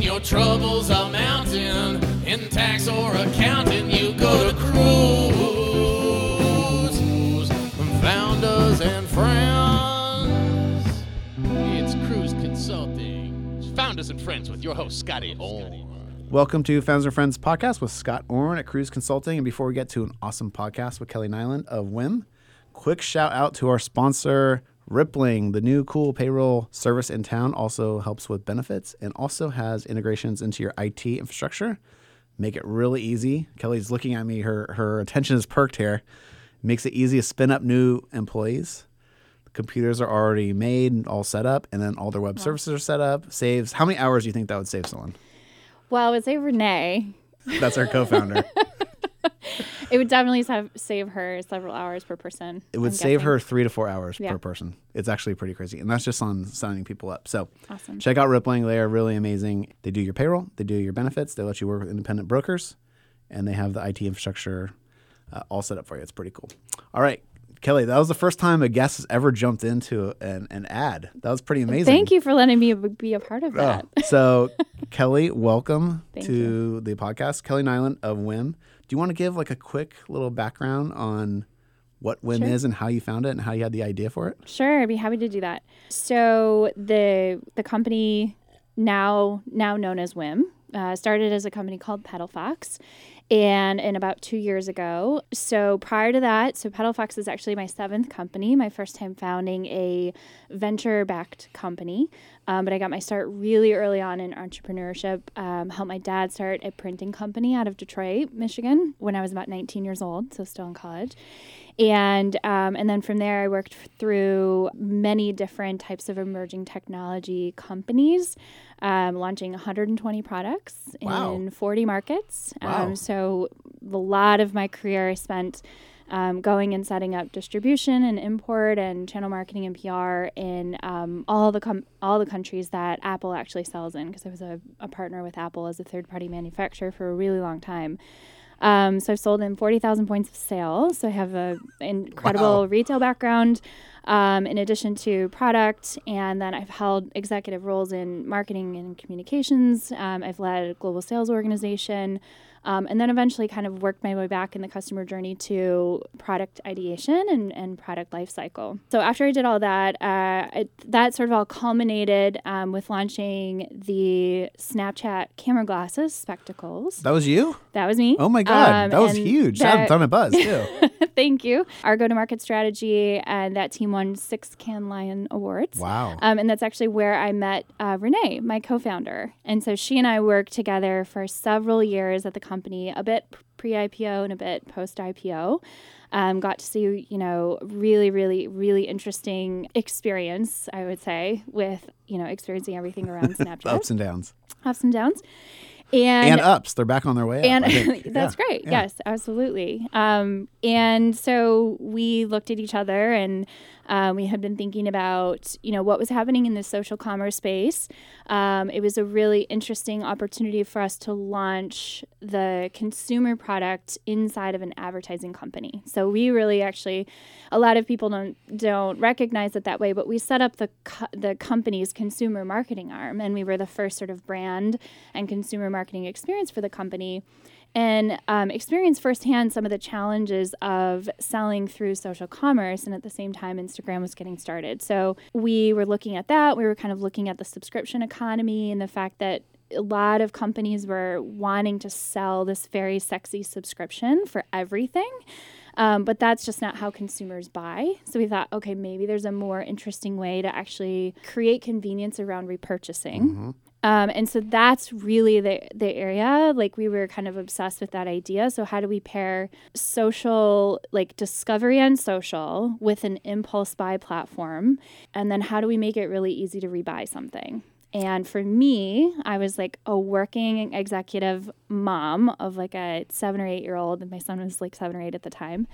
When your troubles are mounting in tax or accounting, you go to Kruze. Founders and friends. It's Kruze Consulting. Founders and friends with your host, Scott Orn. Welcome to Founders and Friends podcast with Scott Orn at Kruze Consulting. And before we get to an awesome podcast with Kelly Nyland of Whim, quick shout out to our sponsor, Rippling, the new cool payroll service in town, also helps with benefits and also has integrations into your IT infrastructure. Make it really easy. Kelly's looking at me, her her attention is perked here. Makes it easy to spin up new employees. The computers are already made, and all set up, and then all their web services are set up. Saves how many hours do you think that would save someone? Well, I would say Renee. That's our co-founder. It would definitely have, save her several hours per person. It would I'm save guessing. her three to four hours Yeah. per person. It's actually pretty crazy. And that's just on signing people up. So Awesome. check out Rippling. They are really amazing. They do your payroll, they do your benefits, they let you work with independent brokers, and they have the IT infrastructure uh, all set up for you. It's pretty cool. All right. Kelly, that was the first time a guest has ever jumped into an, an ad. That was pretty amazing. Thank you for letting me be a part of Oh, that. so, Kelly, welcome Thank to the podcast. Kelly Nyland of Whim. Do you want to give like a quick little background on what Whim Sure. is and how you found it and how you had the idea for it? Sure, I'd be happy to do that. So the the company now now known as Whim uh, started as a company called Petal Fox, and in about two years ago. So prior to that, so Petal Fox is actually my seventh company. My first time founding a venture backed company, um, but I got my start really early on in entrepreneurship. Um, helped my dad start a printing company out of Detroit, Michigan, when I was about 19 years old, so still in college and um, and then from there I worked through many different types of emerging technology companies, um, launching 120 products Wow. in 40 markets. Wow. Um, so a lot of my career I spent. Um, going and setting up distribution and import and channel marketing and PR in um, all the com- all the countries that Apple actually sells in because I was a, a partner with Apple as a third party manufacturer for a really long time. Um, so I've sold in 40,000 points of sale. So I have an incredible Wow. retail background um, in addition to product. And then I've held executive roles in marketing and communications. Um, I've led a global sales organization. Um, and then eventually kind of worked my way back in the customer journey to product ideation and, and product lifecycle. So after I did all that, uh, it, that sort of all culminated um, with launching the Snapchat camera glasses spectacles. That was you? That was me. Oh my God. Um, that was huge. That a that- ton of buzz, too. Thank you. Our go to market strategy, and that team won six Cannes Lion Awards. wow. Um, and that's actually where I met uh, Renee, my co founder. And so she and I worked together for several years at the company, a bit pre IPO and a bit post IPO. Um, got to see, you know, really, really, really interesting experience, I would say, with, you know, experiencing everything around Snapchat, Ups and downs. ups and downs. And, And ups. They're back on their way and think. that's Yeah. great. yeah. Yes, absolutely. Um, and so we looked at each other, and um, we had been thinking about you know what was happening in the social commerce space. Um, it was a really interesting opportunity for us to launch the consumer product inside of an advertising company. So we really actually, a lot of people don't don't recognize it that way, but we set up the co- the company's consumer marketing arm, and we were the first sort of brand and consumer marketing experience for the company and um, experience firsthand some of the challenges of selling through social commerce. And at the same time, Instagram was getting started. So we were looking at that. We were kind of looking at the subscription economy and the fact that a lot of companies were wanting to sell this very sexy subscription for everything. Um, but that's just not how consumers buy. So we thought, okay, maybe there's a more interesting way to actually create convenience around repurchasing. Um, and so that's really the the area. Like we were kind of obsessed with that idea. So how do we pair social, like discovery and social, with an impulse buy platform, and then how do we make it really easy to rebuy something? And for me, I was like a working executive mom of like a seven or eight year old, and my son was like seven or eight at the time.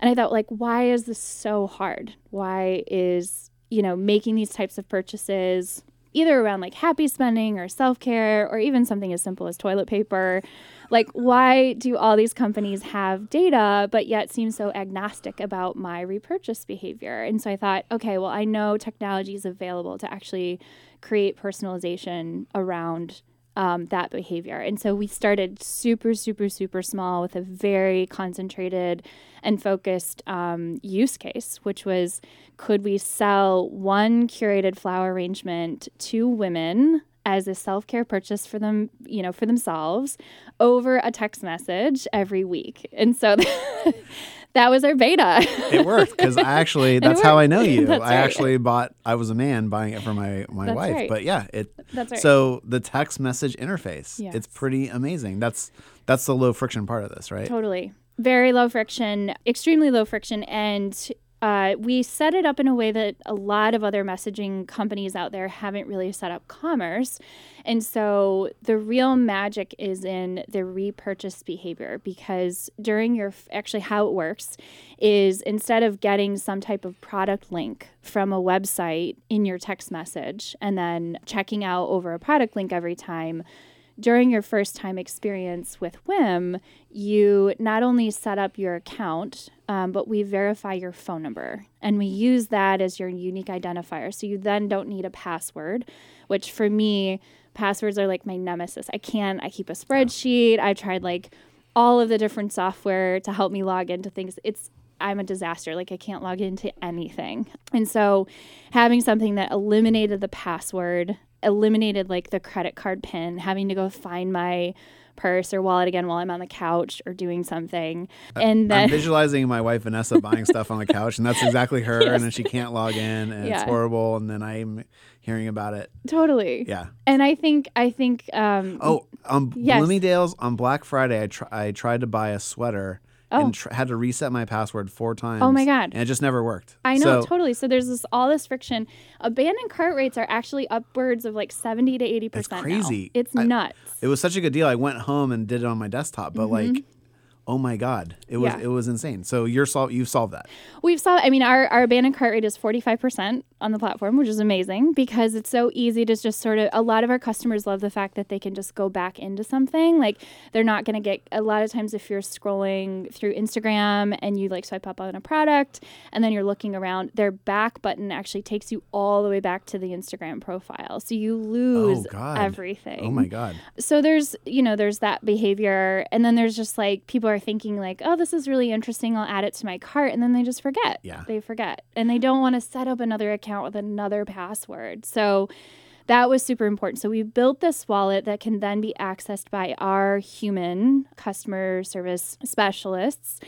And I thought, like, why is this so hard? Why is, you know, making these types of purchases either around like happy spending or self care or even something as simple as toilet paper? Like, why do all these companies have data but yet seem so agnostic about my repurchase behavior? And so I thought, okay, well, I know technology is available to actually create personalization around um, that behavior. And so we started super, super, super small with a very concentrated and focused um, use case, which was could we sell one curated flower arrangement to women as a self-care purchase for them, you know, for themselves over a text message every week. And so that was our beta. It worked because I actually that's how I know you. That's I right. actually bought I was a man buying it for my my That's wife. right. But yeah, it That's right. so the text message interface. Yes. It's pretty amazing. That's that's the low friction part of this, right? Totally. Very low friction, extremely low friction. And uh, we set it up in a way that a lot of other messaging companies out there haven't really set up commerce. And so the real magic is in the repurchase behavior because during your, actually, how it works is instead of getting some type of product link from a website in your text message and then checking out over a product link every time, during your first time experience with Whim, you not only set up your account, um, but we verify your phone number. And we use that as your unique identifier. So you then don't need a password, which for me, passwords are like my nemesis. I can't, I keep a spreadsheet. I tried like all of the different software to help me log into things. It's I'm a disaster. Like I can't log into anything. And so having something that eliminated the password, eliminated like the credit card pin, having to go find my purse or wallet again while I'm on the couch or doing something. And then, I'm visualizing my wife Vanessa buying stuff on the couch, and that's exactly her. And then she can't log in, and it's horrible. And then I'm hearing about it. totally. Yeah. And I think I think um Oh, on Yes. Bloomingdale's on Black Friday, I tr- I tried to buy a sweater Oh. and tr- had to reset my password four times. Oh my God. And it just never worked. I know So, totally. So there's this all this friction. Abandoned cart rates are actually upwards of like 70 to 80 percent. crazy. It's I- nuts. It was such a good deal. I went home and did it on my desktop, but mm-hmm. like, oh my god, it was. Yeah. it was insane. So you're sol- you've solved that. We've saw. I mean, our, our abandoned cart rate is forty five percent on the platform, which is amazing because it's so easy to just sort of. A lot of our customers love the fact that they can just go back into something. Like they're not going to get. A lot of times, if you're scrolling through Instagram and you like swipe up on a product, and then you're looking around, their back button actually takes you all the way back to the Instagram profile, so you oh, lose God. everything Oh my god. so there's you know there's that behavior and then there's just like people are thinking like oh this is really interesting i'll add it to my cart and then they just forget Yeah. they forget and they don't want to set up another account with another password so that was super important so we built this wallet that can then be accessed by our human customer service specialists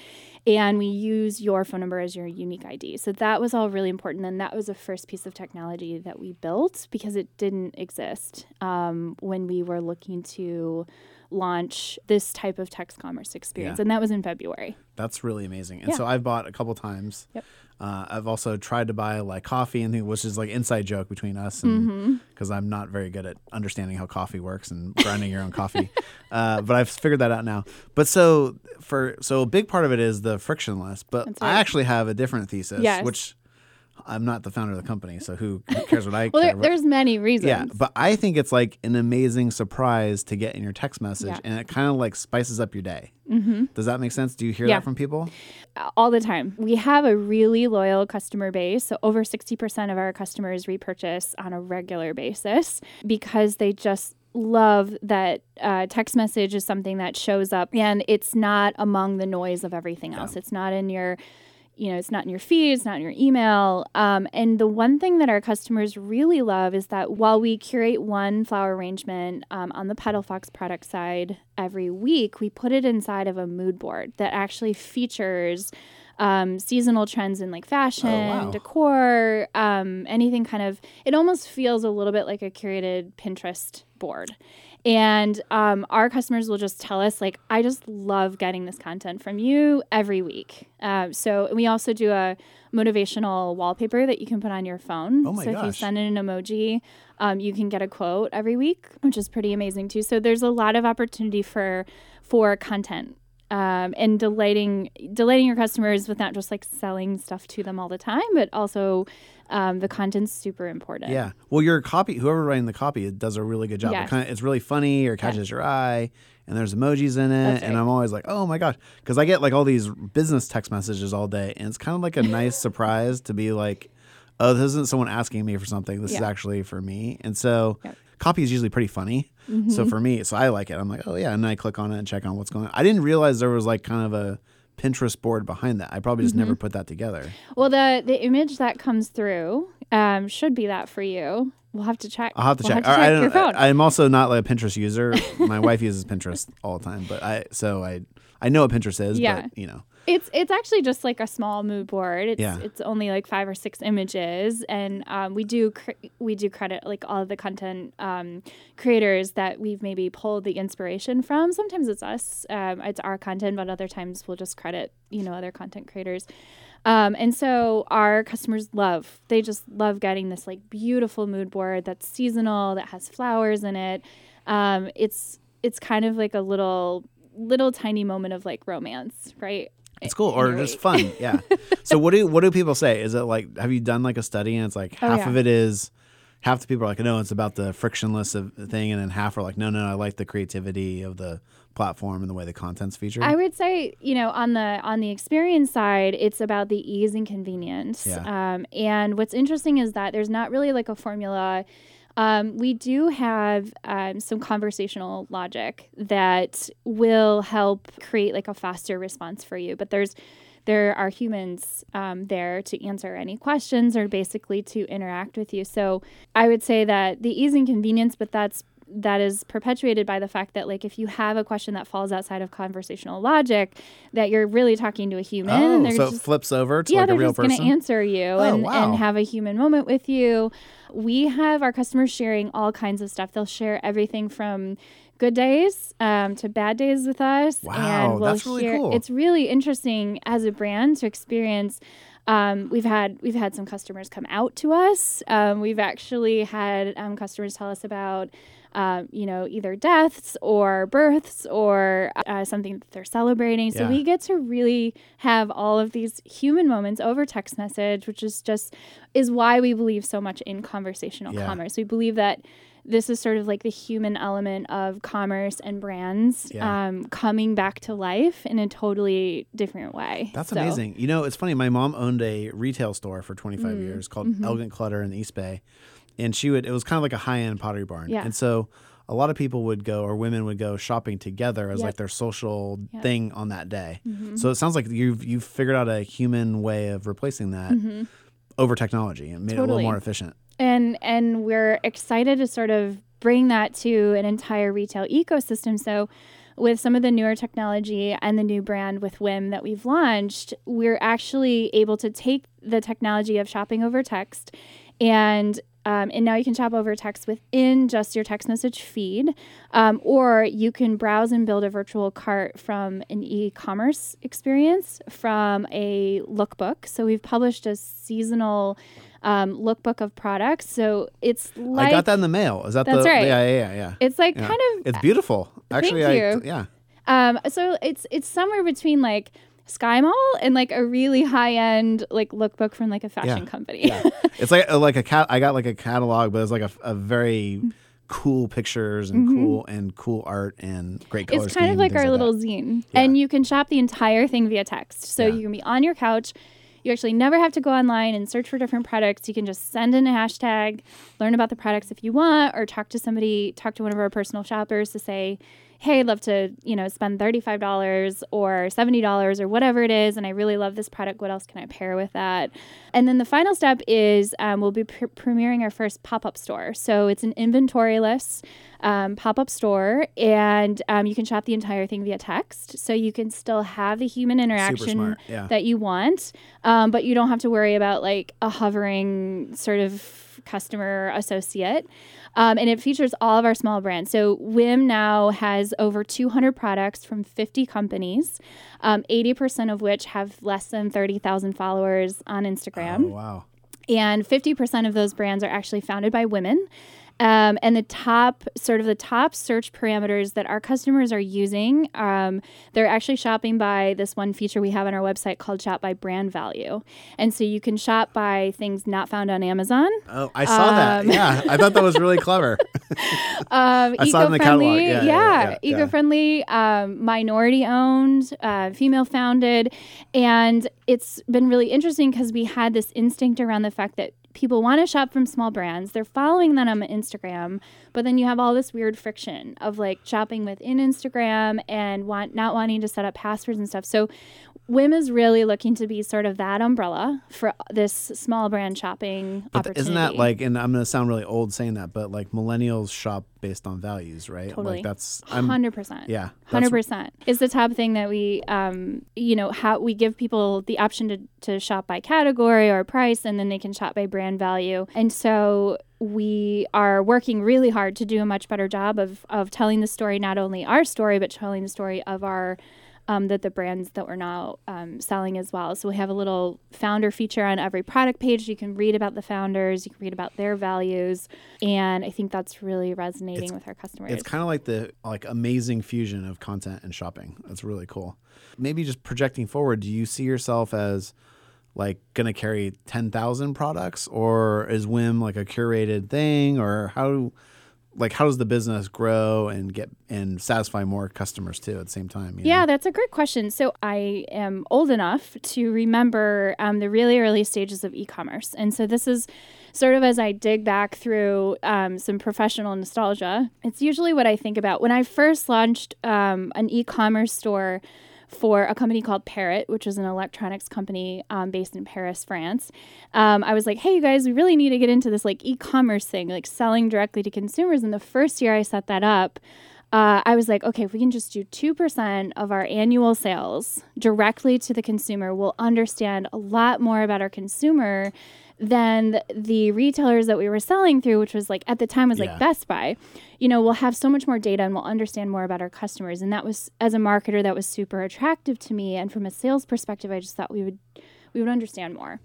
and we use your phone number as your unique ID. So that was all really important. And that was the first piece of technology that we built because it didn't exist um, when we were looking to launch this type of text commerce experience. Yeah. And that was in February. That's really amazing. And Yeah. so I've bought a couple times. Yep. Uh, I've also tried to buy like coffee and things, which is like inside joke between us, and Mm-hmm. because I'm not very good at understanding how coffee works and grinding your own coffee, uh, but I've figured that out now. But so for so a big part of it is the frictionless, but That's I actually have a different thesis, Yes. which I'm not the founder of the company, so who who cares what I Well, care? there, there's many reasons. yeah, but I think it's like an amazing surprise to get in your text message, Yeah. and it kind of like spices up your day. Mm-hmm. Does that make sense? Do you hear Yeah. that from people? all the time. We have a really loyal customer base. So over 60% of our customers repurchase on a regular basis because they just love that uh, text message is something that shows up and it's not among the noise of everything else. It's not in your you know, it's not in your feed, it's not in your email. Um, and the one thing that our customers really love is that while we curate one flower arrangement um, on the Petal Fox product side every week, we put it inside of a mood board that actually features um, seasonal trends in like fashion, wow. decor, um, anything kind of. It almost feels a little bit like a curated Pinterest board. And um, our customers will just tell us, like, I just love getting this content from you every week. Um, so we also do a motivational wallpaper that you can put on your phone. Oh my so if you send in an emoji, um, you can get a quote every week, which is pretty amazing too. So there's a lot of opportunity for for content um, and delighting delighting your customers with not just like selling stuff to them all the time, but also um, the content's super important. Yeah. Well, your copy, whoever writing the copy, it does a really good job. It kind of, it's really funny or catches your eye, and there's emojis in it, That's and. I'm always like, oh my gosh, because I get like all these business text messages all day, and it's kind of like a nice surprise to be like, oh, this isn't someone asking me for something. This is actually for me, and so. Yep. Copy is usually pretty funny. Mm-hmm. So for me, so I like it. I'm like, oh yeah, and I click on it and check on what's going on. I didn't realize there was like kind of a Pinterest board behind that. I probably just Mm-hmm. never put that together. Well, the the image that comes through um, should be that for you. We'll have to check. I'll have to We'll check. Have to I, I check your phone. I, am also not like a Pinterest user. My wife uses Pinterest all the time, but I so I I know what Pinterest is. Yeah. But you know, It's it's actually just like a small mood board. It's Yeah. it's only like five or six images, and um, we do cr- we do credit like all of the content um, creators that we've maybe pulled the inspiration from. Sometimes it's us, um, it's our content, but other times we'll just credit you know other content creators. Um, and so our customers love they just love getting this like beautiful mood board that's seasonal that has flowers in it. Um, it's it's kind of like a little little tiny moment of like romance, right? It's cool or just fun. Yeah. so what do what do people say? Is it like have you done like a study and it's like Oh, half yeah. of it is half the people are like no it's about the frictionless of thing and then half are like no no I like the creativity of the platform and the way the content's featured. I would say, you know, on the on the experience side, it's about the ease and convenience. Yeah. Um, and what's interesting is that there's not really like a formula. Um, we do have um, some conversational logic that will help create like a faster response for you, but there's there are humans um, there to answer any questions or basically to interact with you. So I would say that the ease and convenience, but that's that is perpetuated by the fact that like if you have a question that falls outside of conversational logic, that you're really talking to a human. oh, and they're so it flips over to yeah, like a they're real just going to answer you Oh, and, wow. and have a human moment with you. We have our customers sharing all kinds of stuff. They'll share everything from good days um, to bad days with us. Wow, and we'll that's really hear- cool. It's really interesting as a brand to experience. Um, we've had we've had some customers come out to us. Um, we've actually had um, customers tell us about um, you know either deaths or births or uh, something that they're celebrating. So Yeah. we get to really have all of these human moments over text message, which is just is why we believe so much in conversational Yeah. commerce. We believe that this is sort of like the human element of commerce and brands Yeah. um, coming back to life in a totally different way. That's So- amazing. You know, it's funny. My mom owned a retail store for 25 Mm, years called mm-hmm. Elegant Clutter in the East Bay, and she would. It was kind of like a high end Pottery Barn, Yeah. and so a lot of people would go or women would go shopping together as Yep. like their social Yep. thing on that day. Mhm. So it sounds like you've you've figured out a human way of replacing that Mhm. over technology and made it a little more efficient. and and we're excited to sort of bring that to an entire retail ecosystem so with some of the newer technology and the new brand with Whim that we've launched, we're actually able to take the technology of shopping over text and um, and now you can shop over text within just your text message feed, um, or you can browse and build a virtual cart from an e-commerce experience from a lookbook. So we've published a seasonal um, lookbook of products. So it's like I got that in the mail. Is that That's the? right. Yeah, yeah, yeah. yeah. it's like Yeah. kind of It's beautiful. Actually, Thank I you. yeah. um, so it's it's somewhere between like SkyMall and like a really high end like lookbook from like a fashion Yeah. company. Yeah. it's like a, like a cat. I got like a catalog, but it's like a, a very cool pictures and cool and cool art and great color Mm-hmm. it's kind of like our little that. zine, Yeah. and you can shop the entire thing via text. So you can be on your couch. You actually never have to go online and search for different products. You can just send in a hashtag, learn about the products if you want, or talk to somebody, talk to one of our personal shoppers to say, "Hey, I'd love to, you know, spend thirty-five dollars or seventy dollars or whatever it is, and I really love this product. What else can I pair with that?" And then the final step is um, we'll be pre- premiering our first pop-up store. So it's an inventoryless um, pop-up store, and um, you can shop the entire thing via text. So you can still have the human interaction yeah. that you want, um, but you don't have to worry about like a hovering sort of customer associate. Um, and it features all of our small brands. So Whim now has over 200 products from 50 companies, um, 80% of which have less than 30,000 followers on Instagram Oh, wow. and 50% of those brands are actually founded by women. Um, and the top, sort of the top search parameters that our customers are using, um, they're actually shopping by this one feature we have on our website called Shop by Brand Value. And so you can shop by things not found on Amazon. Oh, I saw that. Um, Yeah, I thought that was really clever. Um, I saw it in the catalog. eco-friendly, Yeah, yeah, yeah, yeah. eco-friendly, um, minority-owned, uh, female-founded, and it's been really interesting because we had this instinct around the fact that people want to shop from small brands. They're following them on Instagram, but then you have all this weird friction of like shopping within Instagram and want not wanting to set up passwords and stuff. So Whim is really looking to be sort of that umbrella for this small brand shopping But opportunity. isn't that like, and I'm going to sound really old saying that, but like millennials shop based on values, right? Totally. Like that's, I'm, hundred percent? yeah. Hundred percent is the top thing that we, um, you know, how we give people the option to, to shop by category or price, and then they can shop by brand value. And so we are working really hard to do a much better job of of telling the story, not only our story, but telling the story of our um, that the brands that we're now um, selling as well. So we have a little founder feature on every product page. You can read about the founders, you can read about their values, and I think that's really resonating with our customers. It's kind of like the like amazing fusion of content and shopping. That's really cool. Maybe just projecting forward, do you see yourself as like going to carry 10,000 products or is Whim like a curated thing or how like how does the business grow and get and satisfy more customers too at the same time? you Yeah, know? that's a great question. So I am old enough to remember um, the really early stages of e-commerce, and so this is sort of as I dig back through um, some professional nostalgia. It's usually what I think about when I first launched um, an e-commerce store for a company called Parrot, which is an electronics company um, based in Paris, France. Um, I was like, hey, you guys, we really need to get into this like e-commerce thing, like selling directly to consumers. And the first year I set that up, uh, I was like, okay, if we can just do 2% of our annual sales directly to the consumer, we'll understand a lot more about our consumer than th- the retailers that we were selling through, which was like at the time was Yeah. like Best Buy. You know, we'll have so much more data and we'll understand more about our customers. And that was, as a marketer, that was super attractive to me. And from a sales perspective, I just thought we would, we would understand more.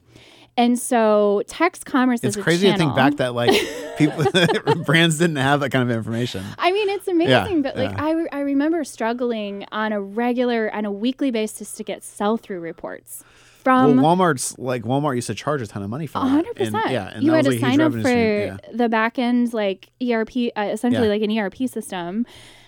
And so text commerce It's is a crazy to think back that like people brands didn't have that kind of information. I mean, it's amazing, Yeah, but like yeah. I, re- I remember struggling on a regular, on a weekly basis to get sell through reports well, from Walmart's like Walmart used to charge a ton of money for that. Hundred And, percent. Yeah, and you that had to huge sign up for. Yeah. the back end, like ERP, uh, essentially Yeah. like an ERP system,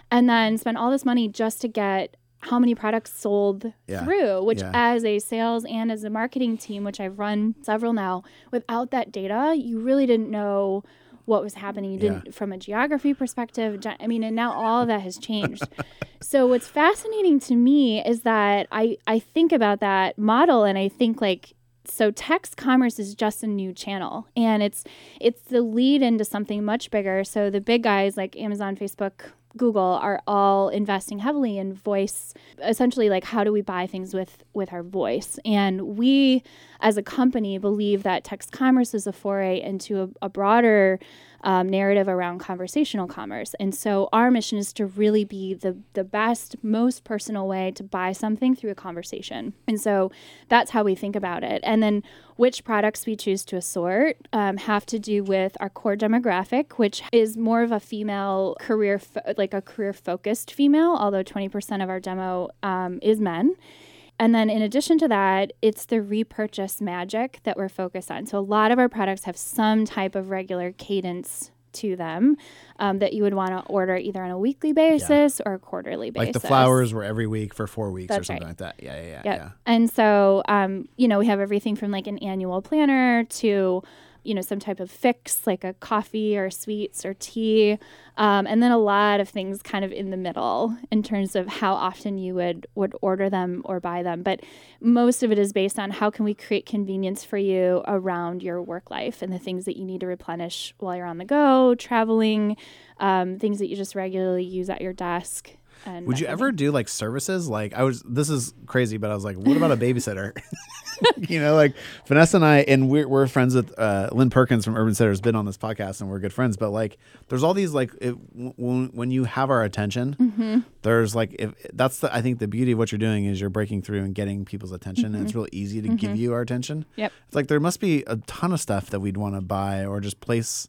and then spend all this money just to get how many products sold Yeah. through. Which, as a sales and as a marketing team, which I've run several now, without that data, you really didn't know what was happening. You Yeah. didn't, from a geography perspective. I mean, and now all of that has changed. so what's fascinating to me is that I I think about that model and I think like so text commerce is just a new channel and it's it's the lead into something much bigger so the big guys like amazon facebook google are all investing heavily in voice essentially like how do we buy things with with our voice? And we as a company believe that text commerce is a foray into a, a broader um, narrative around conversational commerce. And so our mission is to really be the, the best, most personal way to buy something through a conversation. And so that's how we think about it. And then which products we choose to assort um, have to do with our core demographic, which is more of a female career, fo- like a career focused female, although 20% of our demo um, is men. And then in addition to that, it's the repurchase magic that we're focused on. So a lot of our products have some type of regular cadence to them um, that you would want to order either on a weekly basis or a quarterly basis. Like the flowers were every week for four weeks or something right. like that. Yeah, yeah, yeah. Yep. yeah. And so, um, you know, we have everything from like an annual planner to, you know, some type of fix like a coffee or sweets or tea. Um, and then a lot of things kind of in the middle in terms of how often you would, would order them or buy them. But most of it is based on how can we create convenience for you around your work life and the things that you need to replenish while you're on the go, traveling, um, things that you just regularly use at your desk. And Would you ever do like services? Like I was, this is crazy, but I was like, what about a babysitter? you know, like Vanessa and I, and we're, we're friends with uh, Lynn Perkins from UrbanSitter has been on this podcast and we're good friends. But like, there's all these like, it, when, when you have our attention, Mm-hmm. there's like, if that's the, I think the beauty of what you're doing is you're breaking through and getting people's attention. And Mm-hmm. it's really easy to give you our attention. Yep. It's like there must be a ton of stuff that we'd want to buy or just place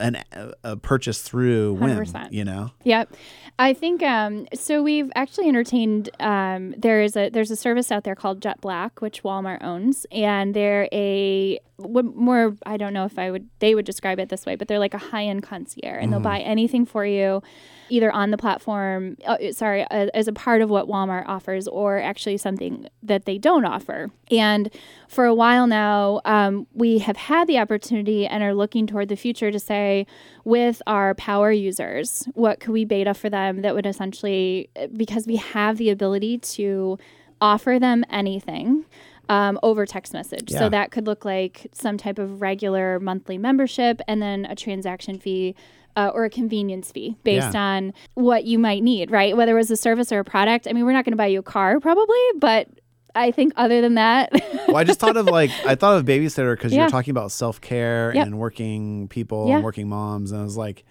an a purchase through. 100%. You know. Yep. I think um, so. We've actually entertained. Um, there is a there's a service out there called Jetblack, which Walmart owns, and they're a what more. I don't know if I would they would describe it this way, but they're like a high end concierge, and they'll buy anything for you, either on the platform. Uh, sorry, uh, as a part of what Walmart offers, or actually something that they don't offer. And for a while now, um, we have had the opportunity and are looking toward the future to say, with our power users, what could we beta for them that would essentially, because we have the ability to offer them anything. Um, over text message. Yeah. So that could look like some type of regular monthly membership and then a transaction fee uh, or a convenience fee based Yeah. on what you might need, right? Whether it was a service or a product. I mean, we're not going to buy you a car probably, but I think other than that, Well, I just thought of like I thought of babysitter because you Yeah. were talking about self care Yep. and working people Yeah. and working moms, and I was like,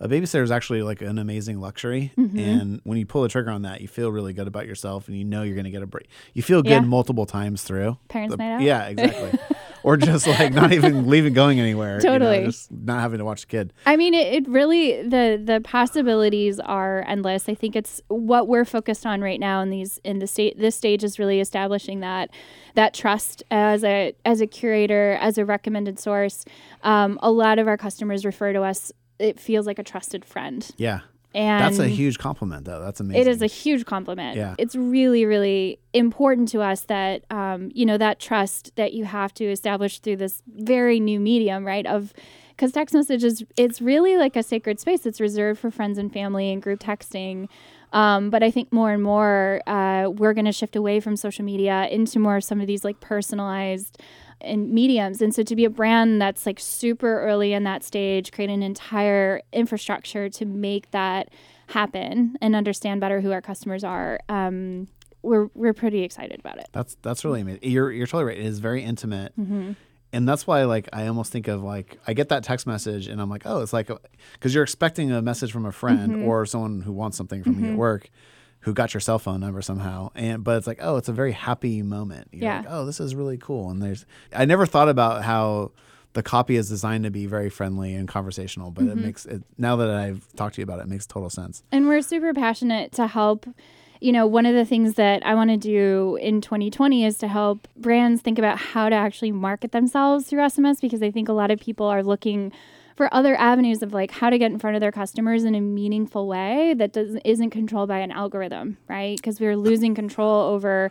a babysitter is actually like an amazing luxury. Mm-hmm. And when you pull the trigger on that, you feel really good about yourself, and you know you're going to get a break. You feel good Yeah. multiple times through. Parents' The- night out? Yeah, exactly. or just like not even leaving it going anywhere. you know, Totally. just not having to watch the kid. I mean, it, it really the the possibilities are endless. I think it's what we're focused on right now in these in the state. This stage is really establishing that that trust as a as a curator, as a recommended source. Um, a lot of our customers refer to us. It feels like a trusted friend, Yeah. And That's a huge compliment, though. That's amazing. it is a huge compliment. Yeah. It's really, really important to us that, um, you know, that trust that you have to establish through this very new medium, right? Of, because text messages, it's really like a sacred space. It's reserved for friends and family and group texting. Um, but I think more and more, uh, we're going to shift away from social media into more of some of these like personalized and mediums. And so to be a brand that's like super early in that stage, create an entire infrastructure to make that happen and understand better who our customers are. Um, we're we're pretty excited about it. That's that's really amazing. You're you're totally right. It is very intimate, Mm-hmm. and that's why like I almost think of like I get that text message and I'm like, oh, it's like because you're expecting a message from a friend Mm-hmm. or someone who wants something from you at work, who got your cell phone number somehow, and but it's like, oh, it's a very happy moment. You're Yeah. like, oh, this is really cool. And there's I never thought about how the copy is designed to be very friendly and conversational, but Mm-hmm. it makes it now that I've talked to you about it, it makes total sense. And we're super passionate to help. You know, one of the things that I want to do in 2020 is to help brands think about how to actually market themselves through SMS because I think a lot of people are looking for other avenues of like how to get in front of their customers in a meaningful way that doesn't isn't controlled by an algorithm, right? Because we're losing control over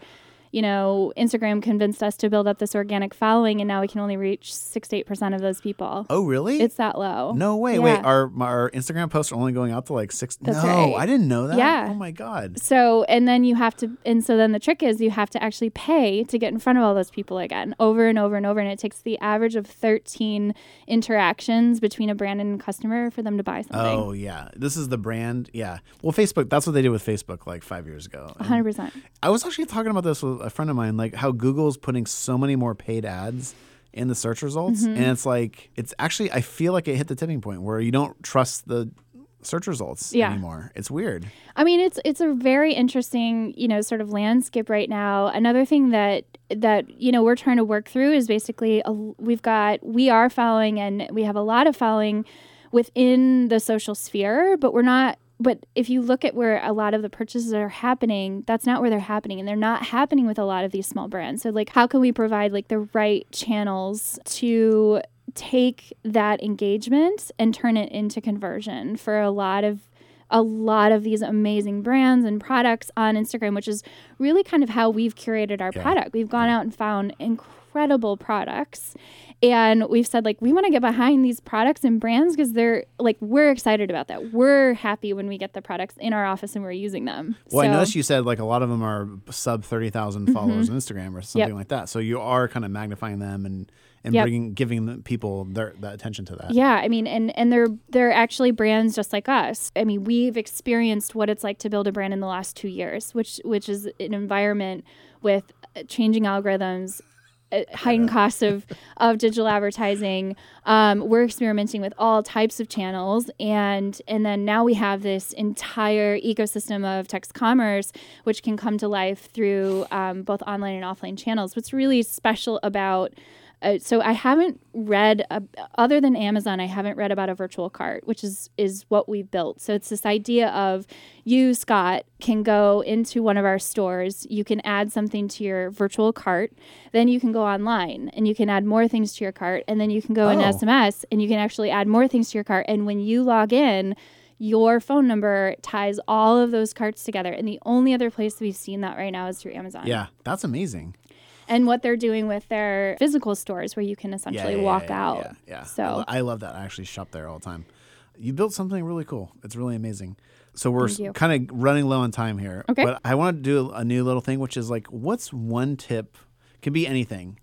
you know, Instagram convinced us to build up this organic following, and now we can only reach six to eight percent of those people. Oh, really? It's that low. No way. Wait, our our Instagram posts are only going out to like six. That's no, right. I didn't know that. Yeah. Oh my god. So, and then you have to, and so then the trick is you have to actually pay to get in front of all those people again, over and over and over. And it takes the average of 13 interactions between a brand and customer for them to buy something. Oh yeah, this is the brand. Yeah. Well, Facebook. That's what they did with Facebook like five years ago. 100%. I was actually talking about this with a friend of mine, like how Google's putting so many more paid ads in the search results, Mm-hmm. and it's like it's actually I feel like it hit the tipping point where you don't trust the search results Yeah. anymore. It's weird. I mean, it's it's a very interesting, you know, sort of landscape right now. Another thing that that you know we're trying to work through is basically a, we've got we are following and we have a lot of following within the social sphere, but we're not. But if you look at where a lot of the purchases are happening, that's not where they're happening, and they're not happening with a lot of these small brands. So, like, how can we provide like the right channels to take that engagement and turn it into conversion for a lot of a lot of these amazing brands and products on Instagram, which is really kind of how we've curated our Yeah. product. We've gone out and found incredible products. And we've said, like, we want to get behind these products and brands because they're like, we're excited about that. We're happy when we get the products in our office and we're using them. Well, I So- Mm-hmm. noticed you said like a lot of them are sub thirty thousand followers on Instagram or something like that. So you are kind of magnifying them and and Yep. bringing giving the people their that attention to that. Yeah, I mean, and and they're they're actually brands just like us. I mean, we've experienced what it's like to build a brand in the last two years, which which is an environment with changing algorithms, heightened costs of of digital advertising. Um, we're experimenting with all types of channels, and and then now we have this entire ecosystem of text commerce, which can come to life through um, both online and offline channels. What's really special about uh, so I haven't read uh, other than Amazon. I haven't read about a virtual cart, which is is what we built. So it's this idea of you, Scott, can go into one of our stores. You can add something to your virtual cart. Then you can go online and you can add more things to your cart. And then you can go in Oh. SMS and you can actually add more things to your cart. And when you log in, your phone number ties all of those carts together. And the only other place we've seen that right now is through Amazon. Yeah, that's amazing. And what they're doing with their physical stores where you can essentially yeah, yeah, walk yeah, out. Yeah, yeah. So I, love that. I actually shop there all the time. You built something really cool. It's really amazing. So we're kind of running low on time here. Okay. But I want to do a new little thing, which is like, what's one tip? Can be anything.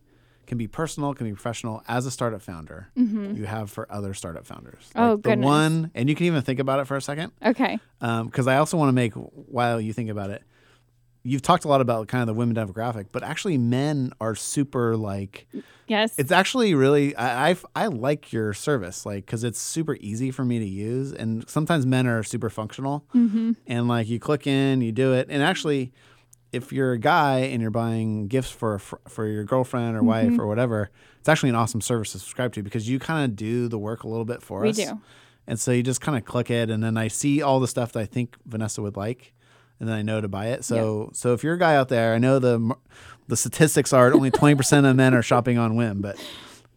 Can be personal, can be professional. As a startup founder, you have for other startup founders. Mm-hmm. Oh, the one, and you can even think about it for a second, okay. because I also want to make while you think about it. You've talked a lot about kind of the women demographic, but actually, men are super like Yes. it's actually really I, I I like your service like because it's super easy for me to use and sometimes men are super functional Mm-hmm. and like you click in you do it and actually if you're a guy and you're buying gifts for for your girlfriend or wife Mm-hmm. or whatever it's actually an awesome service to subscribe to because you kind of do the work a little bit for We us do. and so you just kind of click it and then I see all the stuff that I think Vanessa would like and then I know to buy it. So so if you're a guy out there, I know the the statistics are only 20% of men are shopping on whim, but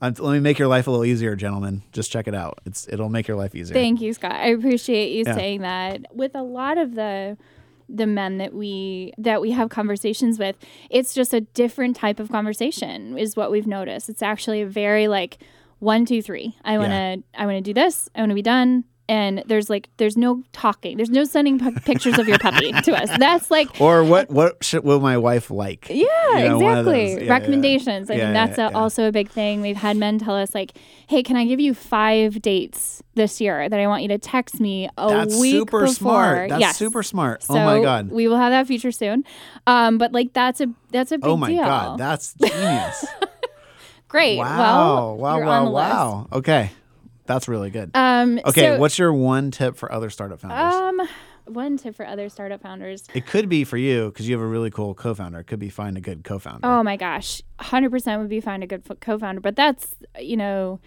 um, let me make your life a little easier, gentlemen. Just check it out. It's it'll make your life easier. Thank you, Scott. I appreciate you Yeah. saying that. With a lot of the the men that we that we have conversations with, it's just a different type of conversation is what we've noticed. It's actually a very like one, two, three. I wanna I wanna do this, I wanna be done. And there's like there's no talking. There's no sending pu- pictures of your puppy to us. That's like or what what should, will my wife like? Yeah, You know, one of those. exactly. Yeah, yeah. Recommendations. I Yeah, mean, that's yeah, a, yeah. also a big thing. We've had men tell us, like, hey, can I give you five dates this year that I want you to text me a That's week super before? smart. That's yes. super smart. So oh my god. We will have that feature soon. Um, but like that's a that's a big Oh my deal. god. That's genius. Great. wow. Well, wow. you're wow. list. wow. Okay. That's really good. Um, okay. so, what's your one tip for other startup founders? um one tip for other startup founders? it could be for you because you have a really cool co-founder. It could be find a good co-founder. Oh my gosh, hundred percent would be find a good fo- co-founder, but that's you know,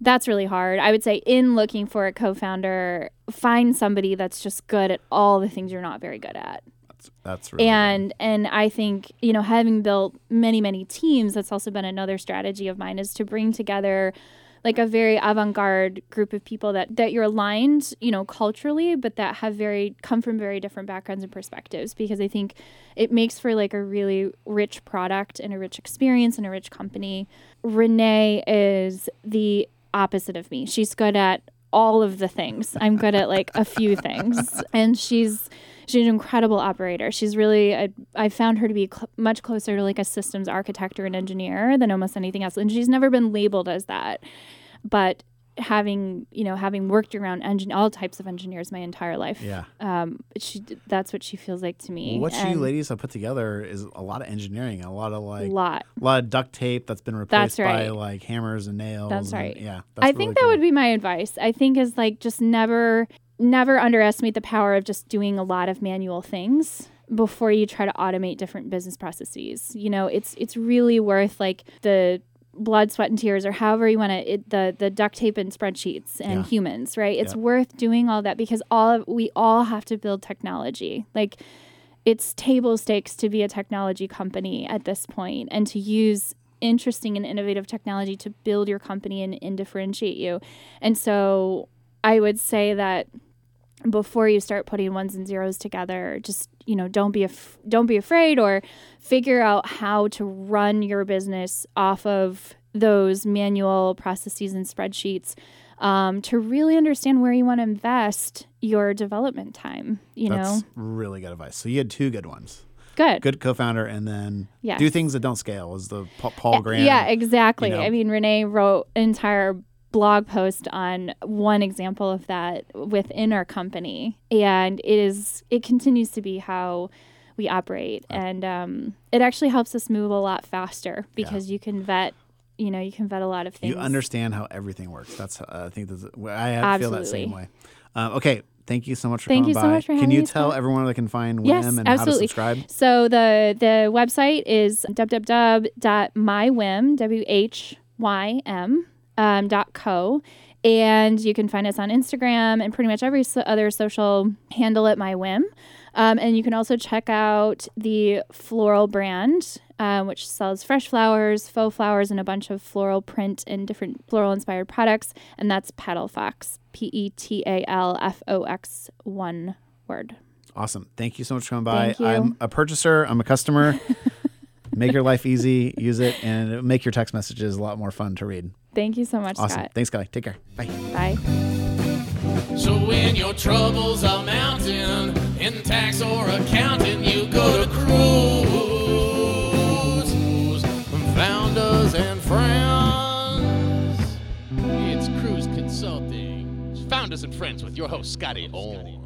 that's really hard. I would say in looking for a co-founder, find somebody that's just good at all the things you're not very good at. That's, that's really good. And and I think you know, having built many many teams, that's also been another strategy of mine is to bring together like a very avant-garde group of people that that you're aligned you know culturally but that have very come from very different backgrounds and perspectives because i think it makes for like a really rich product and a rich experience and a rich company. Renee is the opposite of me. She's good at all of the things. I'm good at like a few things. And she's she's an incredible operator she's really I, I found her to be cl- much closer to like a systems architect or an engineer than almost anything else and she's never been labeled as that but having you know having worked around engine all types of engineers my entire life Yeah. um she that's what she feels like to me What you ladies have put together is a lot of engineering, a lot of like lot a lot of duct tape that's been replaced That's by like hammers and nails. That's and- right. Yeah. That's I really think that cool. would be my advice. I think is like just never never underestimate the power of just doing a lot of manual things before you try to automate different business processes. You know, it's it's really worth like the blood, sweat, and tears, or however you want to, the the duct tape and spreadsheets and Yeah. humans, right? It's Yeah. worth doing all that because all of, we all have to build technology. Like it's table stakes to be a technology company at this point and to use interesting and innovative technology to build your company and, and differentiate you. And so I would say that before you start putting ones and zeros together, just you know, don't be af- don't be afraid or figure out how to run your business off of those manual processes and spreadsheets um, to really understand where you want to invest your development time. You That's know, really good advice. So you had two good ones. good. Good co-founder, and then Yes. do things that don't scale. Is the Paul Uh, Graham? Yeah, exactly. you know. I mean, Renee wrote an entire blog post on one example of that within our company, and it is it continues to be how we operate, and um, it actually helps us move a lot faster because you can vet. You know, you can vet a lot of things. You understand how everything works. That's uh, I think that's I have- feel that same way. Um, okay, thank you so much for Thank coming you so by. much for Can you tell everyone where they can find Whim Yes, and how to subscribe? So the the website is www.mywhim w h ym um, dot co. And you can find us on Instagram and pretty much every so- other social handle at my whim. Um, and you can also check out the floral brand, uh, which sells fresh flowers, faux flowers, and a bunch of floral print and different floral inspired products. And that's Petal Fox, P E T A L F O X, one word. Awesome. Thank you so much for coming by. I'm a purchaser, I'm a customer. make your life easy, use it, and it'll make your text messages a lot more fun to read. Thank you so much, Awesome. Scott. Thanks, Kelly. Take care. Bye. Bye. So when your troubles are mounting in tax or accounting, you go to Kruze. Founders and friends. It's Kruze Consulting. Founders and friends with your host, Scott Orn.